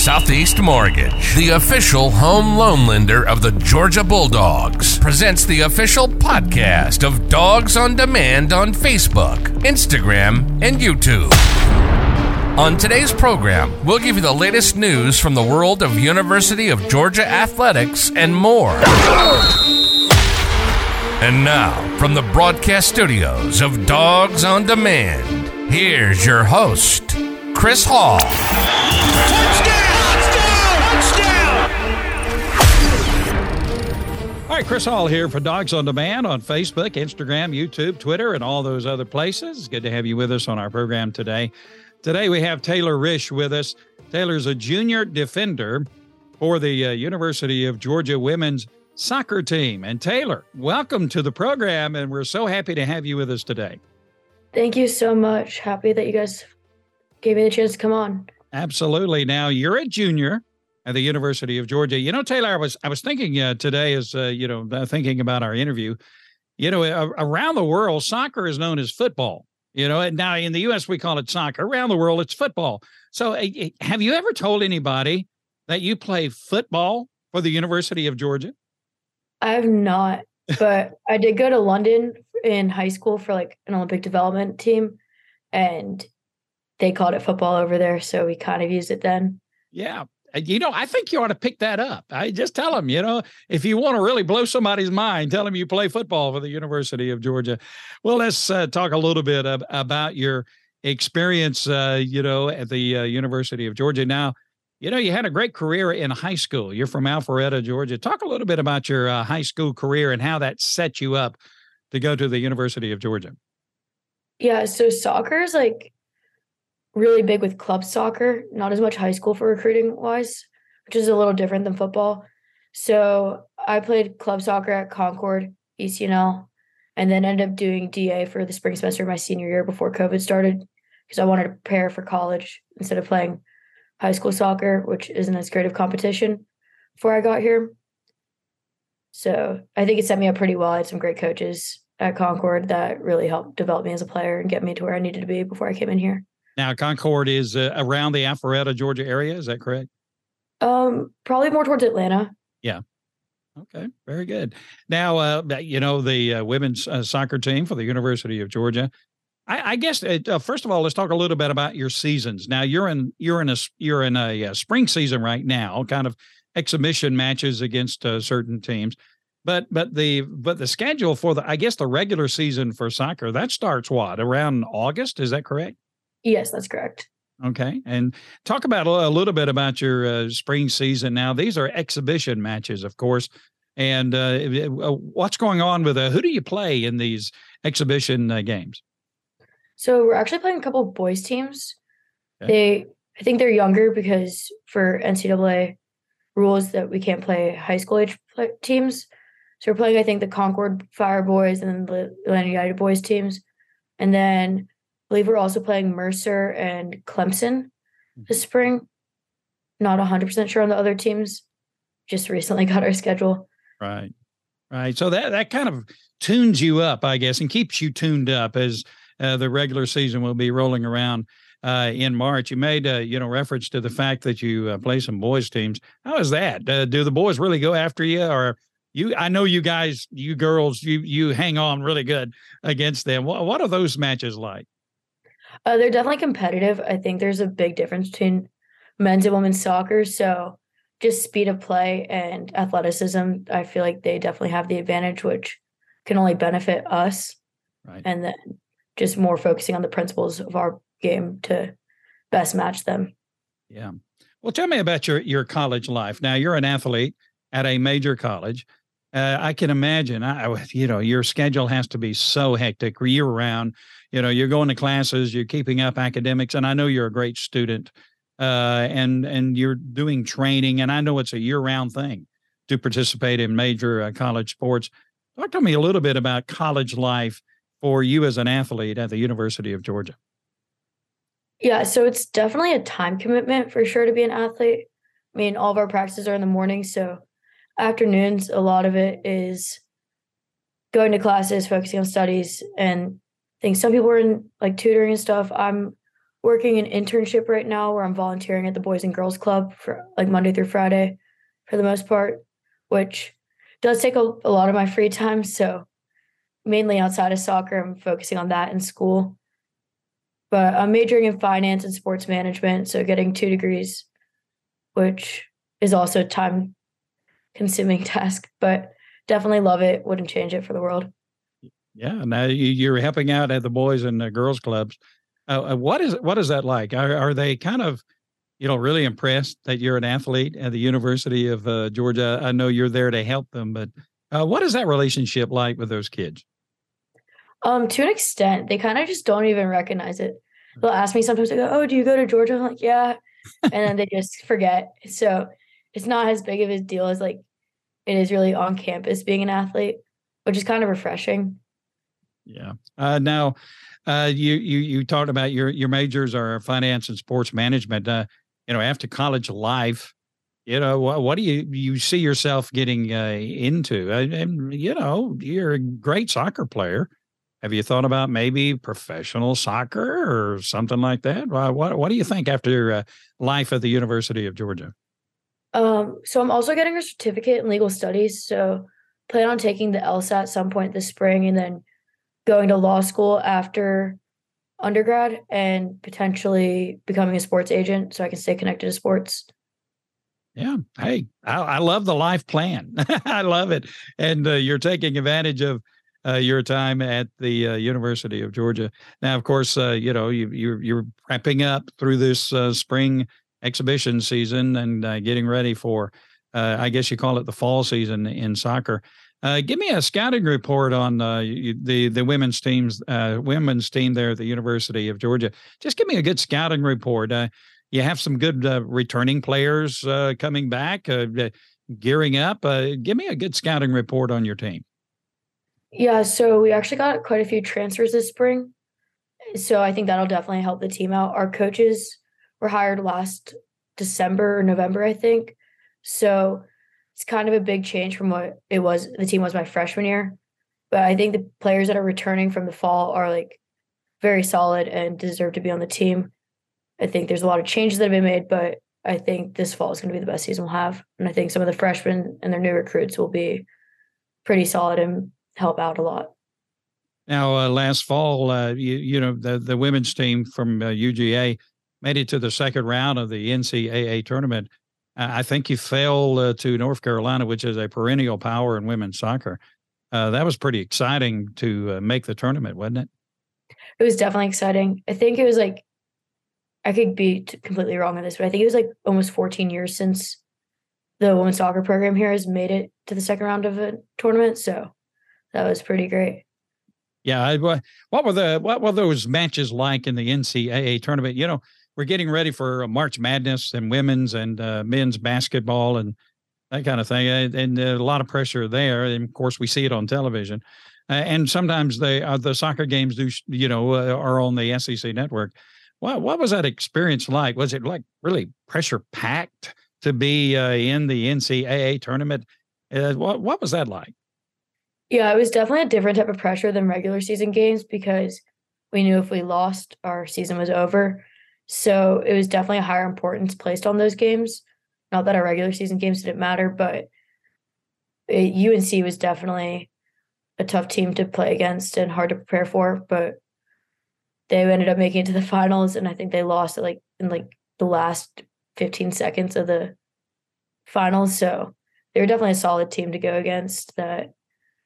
Southeast Mortgage, the official home loan lender of the Georgia Bulldogs, presents the official podcast of Dogs on Demand on Facebook, Instagram, and YouTube. On today's program, we'll give you the latest news from the world of University of Georgia athletics and more. And now, from the broadcast studios of Dogs on Demand, here's your host, Chris Hall. All right, Chris Hall here for Dogs on Demand on Facebook, Instagram, YouTube, Twitter, and all those other places. Good to have you with us on our program today. Today we have Taylor Risch with us. Taylor's a junior defender for the uh, University of Georgia women's soccer team. And Taylor, welcome to the program, and we're so happy to have you with us today. Thank you so much. Happy that you guys gave me the chance to come on. Absolutely. Now you're a junior at the University of Georgia. You know, Taylor, I was I was thinking uh, today as uh, you know uh, thinking about our interview. You know, around the world, soccer is known as football. You know, and now in the U.S. we call it soccer. Around the world, it's football. So, uh, have you ever told anybody that you play football for the University of Georgia? I have not, but I did go to London in high school for like an Olympic development team, and they called it football over there, so we kind of used it then. Yeah, you know, I think you ought to pick that up. I just tell them, you know, if you want to really blow somebody's mind, tell them you play football for the University of Georgia. Well, let's uh, talk a little bit of, about your experience, uh, you know, at the uh, University of Georgia. Now, you know, you had a great career in high school. You're from Alpharetta, Georgia. Talk a little bit about your uh, high school career and how that set you up to go to the University of Georgia. Yeah, so soccer is like really big with club soccer, not as much high school for recruiting wise, which is a little different than football. So I played club soccer at Concorde, ECNL, and then ended up doing DA for the spring semester of my senior year before COVID started because I wanted to prepare for college instead of playing high school soccer, which isn't as great of competition before I got here. So I think it set me up pretty well. I had some great coaches at Concorde that really helped develop me as a player and get me to where I needed to be before I came in here. Now, Concorde is uh, around the Alpharetta, Georgia area. Is that correct? Um, probably more towards Atlanta. Yeah. Okay, very good. Now, uh, you know the uh, women's uh, soccer team for the University of Georgia. I, I guess uh, uh, first of all, let's talk a little bit about your seasons. Now, you're in you're in a you're in a, uh, spring season right now, kind of exhibition matches against certain teams. But but the but the schedule for the I guess the regular season for soccer that starts what around August? Is that correct? Yes, that's correct. Okay. And talk about a little bit about your uh, spring season now. These are exhibition matches, of course. And uh, uh what's going on with uh, who do you play in these exhibition uh, games? So we're actually playing a couple of boys teams. Okay. They, I think they're younger because for NCAA rules that we can't play high school age play- teams. So we're playing, I think, the Concorde Fire Boys and the Atlanta United Boys teams. And then believe we're also playing Mercer and Clemson this mm-hmm. spring. Not 100% sure on the other teams. Just recently got our schedule. Right. Right. So that, that kind of tunes you up, I guess, and keeps you tuned up as uh, the regular season will be rolling around uh, in March. You made, uh, you know, reference to the fact that you uh, play some boys teams. How is that? Uh, do the boys really go after you, or you? I know you guys, you girls, you you hang on really good against them. What, what are those matches like? Uh, they're definitely competitive. I think there's a big difference between men's and women's soccer. So just speed of play and athleticism, I feel like they definitely have the advantage, which can only benefit us. Right. And then just more focusing on the principles of our game to best match them. Yeah. Well, tell me about your your college life. Now you're an athlete at a major college. Uh, I can imagine. I, you know, your schedule has to be so hectic year round you know you're going to classes you're keeping up academics and i know you're a great student uh, and and you're doing training and i know it's a year-round thing to participate in major uh, college sports. Talk to me a little bit about college life for you as an athlete at the university of georgia. Yeah so it's definitely a time commitment for sure to be an athlete. I mean all of our practices are in the morning so afternoons a lot of it is going to classes focusing on studies and think some people are in like tutoring and stuff. I'm working an internship right now where I'm volunteering at the Boys and Girls Club for like Monday through Friday for the most part, which does take a, a lot of my free time. So mainly outside of soccer, I'm focusing on that in school. But I'm majoring in finance and sports management, so getting two degrees, which is also a time consuming task, but definitely love it. Wouldn't change it for the world. Yeah, now you're helping out at the boys and the girls clubs. Uh, uh, what is what is that like? Are, are they kind of, you know, really impressed that you're an athlete at the University of uh, Georgia? I know you're there to help them, but uh, what is that relationship like with those kids? Um, to an extent, they kind of just don't even recognize it. They'll ask me sometimes, they go, "Oh, do you go to Georgia?" I'm like, "Yeah," and then they just forget. So it's not as big of a deal as like it is really on campus being an athlete, which is kind of refreshing. Yeah. Uh, now, uh, you you you talked about your your majors are finance and sports management. Uh, you know, after college life, you know, what, what do you you see yourself getting uh, into? And you know, you're a great soccer player. Have you thought about maybe professional soccer or something like that? What What do you think after uh, life at the University of Georgia? Um, so I'm also getting a certificate in legal studies. So plan on taking the LSAT at some point this spring, and then going to law school after undergrad and potentially becoming a sports agent so I can stay connected to sports. Yeah. Hey, I, I love the life plan. I love it. And uh, you're taking advantage of uh, your time at the uh, University of Georgia. Now, of course, uh, you know, you, you're, you're wrapping up through this uh, spring exhibition season and uh, getting ready for, I guess you call it the fall season in soccer. Uh, give me a scouting report on uh, the the women's teams, uh, women's team there at the University of Georgia. Just give me a good scouting report. Uh, you have some good uh, returning players uh, coming back, gearing up. give me a good scouting report on your team. Yeah, so we actually got quite a few transfers this spring, so I think that'll definitely help the team out. Our coaches were hired last December or November, I think. So it's kind of a big change from what it was the team was my freshman year. But I think the players that are returning from the fall are like very solid and deserve to be on the team. I think there's a lot of changes that have been made, but I think this fall is going to be the best season we'll have. And I think some of the freshmen and their new recruits will be pretty solid and help out a lot. Now, uh, last fall, uh, you, you know, the, the women's team from uh, UGA made it to the second round of the NCAA tournament. I think you fell uh, to North Carolina, which is a perennial power in women's soccer. Uh, that was pretty exciting to uh, make the tournament, wasn't it? It was definitely exciting. I think it was like, I could be completely wrong on this, but I think it was like almost 14 years since the women's soccer program here has made it to the second round of a tournament. So that was pretty great. Yeah, I, what were the what were those matches like in the NCAA tournament? You know, we're getting ready for March Madness and women's and uh, men's basketball and that kind of thing, and, a lot of pressure there. And of course, we see it on television, uh, and sometimes they uh, the soccer games do you know uh, are on the SEC network. What what was that experience like? Was it like really pressure packed to be uh, in the NCAA tournament? Uh, what what was that like? Yeah, it was definitely a different type of pressure than regular season games because we knew if we lost, our season was over. So it was definitely a higher importance placed on those games. Not that our regular season games didn't matter, but it, UNC was definitely a tough team to play against and hard to prepare for. But they ended up making it to the finals, and I think they lost it like in like the last 15 seconds of the finals. So they were definitely a solid team to go against that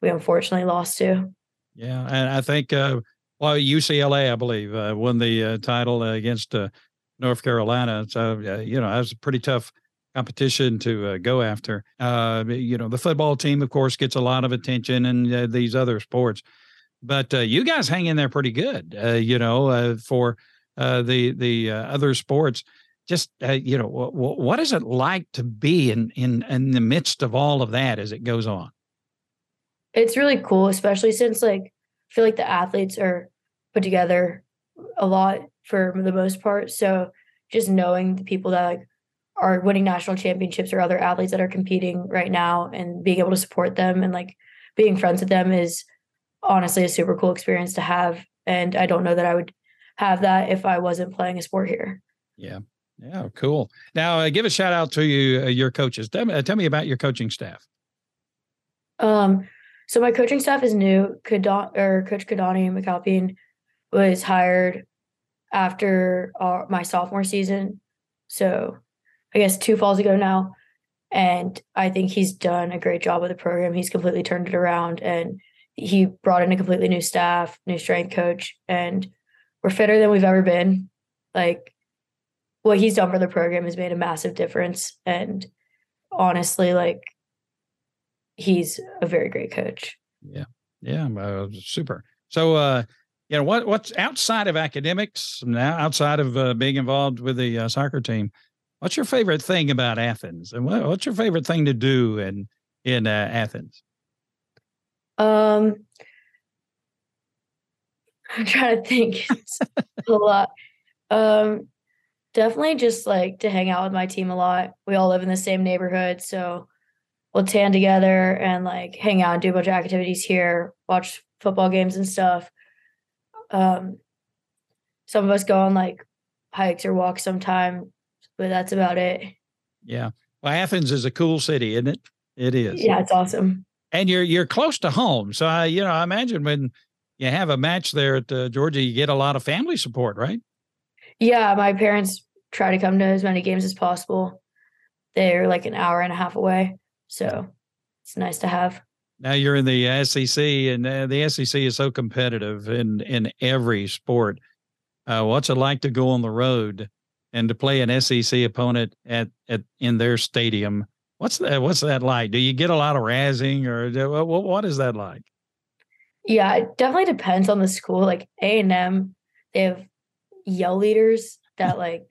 we unfortunately lost to. Yeah, and I think uh, well, UCLA, I believe, uh, won the uh, title against uh, North Carolina. So, you know, that was a pretty tough competition to uh, go after. Uh, you know, the football team, of course, gets a lot of attention and uh, these other sports. But you guys hang in there pretty good, you know, for the the other sports. Just you know, w- w- what is it like to be in in in the midst of all of that as it goes on? It's really cool, especially since like I feel like the athletes are put together a lot for the most part. So just knowing the people that like are winning national championships or other athletes that are competing right now and being able to support them and like being friends with them is honestly a super cool experience to have. And I don't know that I would have that if I wasn't playing a sport here. Yeah. Yeah, cool. Now, uh, give a shout out to you, uh, your coaches. Tell me, uh, tell me about your coaching staff. Um, so my coaching staff is new. Kadon or Coach Keidane McAlpine was hired after our, my sophomore season. So I guess two falls ago now. And I think he's done a great job with the program. He's completely turned it around and he brought in a completely new staff, new strength coach, and we're fitter than we've ever been. Like what he's done for the program has made a massive difference. And honestly, like he's a very great coach. Yeah. Yeah. Uh, super. So, uh, you know, what, what's outside of academics now, outside of uh, being involved with the uh, soccer team, what's your favorite thing about Athens and what, what's your favorite thing to do in, in uh, Athens? Um, I'm trying to think. It's a lot. Um, definitely just like to hang out with my team a lot. We all live in the same neighborhood, so we'll tan together and like hang out and do a bunch of activities here, watch football games and stuff. Um, some of us go on like hikes or walks sometime, but that's about it. Yeah. Well, Athens is a cool city, isn't it? It is. Yeah, it's awesome. And you're you're close to home, so I, you know, I imagine when you have a match there at uh, Georgia, you get a lot of family support, right? Yeah, my parents try to come to as many games as possible. They're like an hour and a half away, so it's nice to have. Now you're in the SEC, and uh, the SEC is so competitive in in every sport. Uh, what's it like to go on the road and to play an SEC opponent at at in their stadium? What's that? What's that like? Do you get a lot of razzing, or what, what is that like? Yeah, it definitely depends on the school. Like A and M, they have yell leaders that like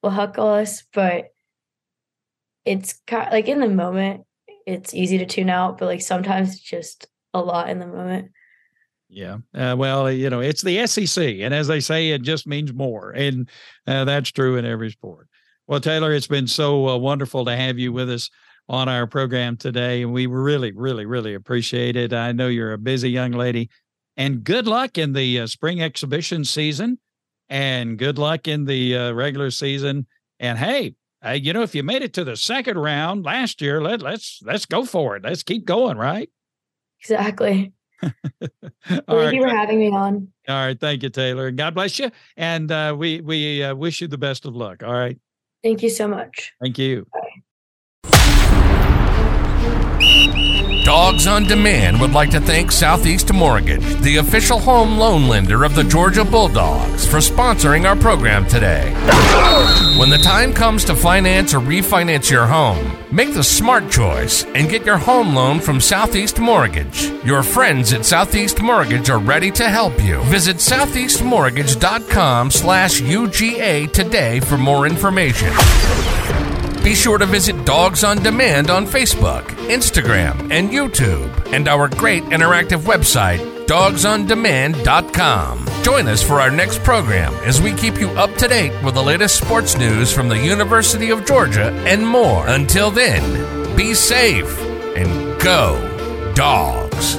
will heckle us, but it's kind of, like in the moment, it's easy to tune out, but like sometimes just a lot in the moment. Yeah. Uh, well, you know, it's the SEC. And as they say, it just means more. And uh, that's true in every sport. Well, Taylor, it's been so uh, wonderful to have you with us on our program today. And we really, really, really appreciate it. I know you're a busy young lady. And good luck in the uh, spring exhibition season. And good luck in the uh, regular season. And hey, uh, you know, if you made it to the second round last year, let let's let's go for it. Let's keep going, right? Exactly. Thank right. you for having me on. All right, thank you, Taylor, God bless you. And uh, we we uh, wish you the best of luck. All right. Thank you so much. Thank you. Bye. Dogs on Demand would like to thank Southeast Mortgage, the official home loan lender of the Georgia Bulldogs, for sponsoring our program today. When the time comes to finance or refinance your home, make the smart choice and get your home loan from Southeast Mortgage. Your friends at Southeast Mortgage are ready to help you. Visit southeastmortgage.com slash UGA today for more information. Be sure to visit Dogs on Demand on Facebook, Instagram, and YouTube, and our great interactive website, dogsondemand.com. Join us for our next program as we keep you up to date with the latest sports news from the University of Georgia and more. Until then, be safe and go, dogs.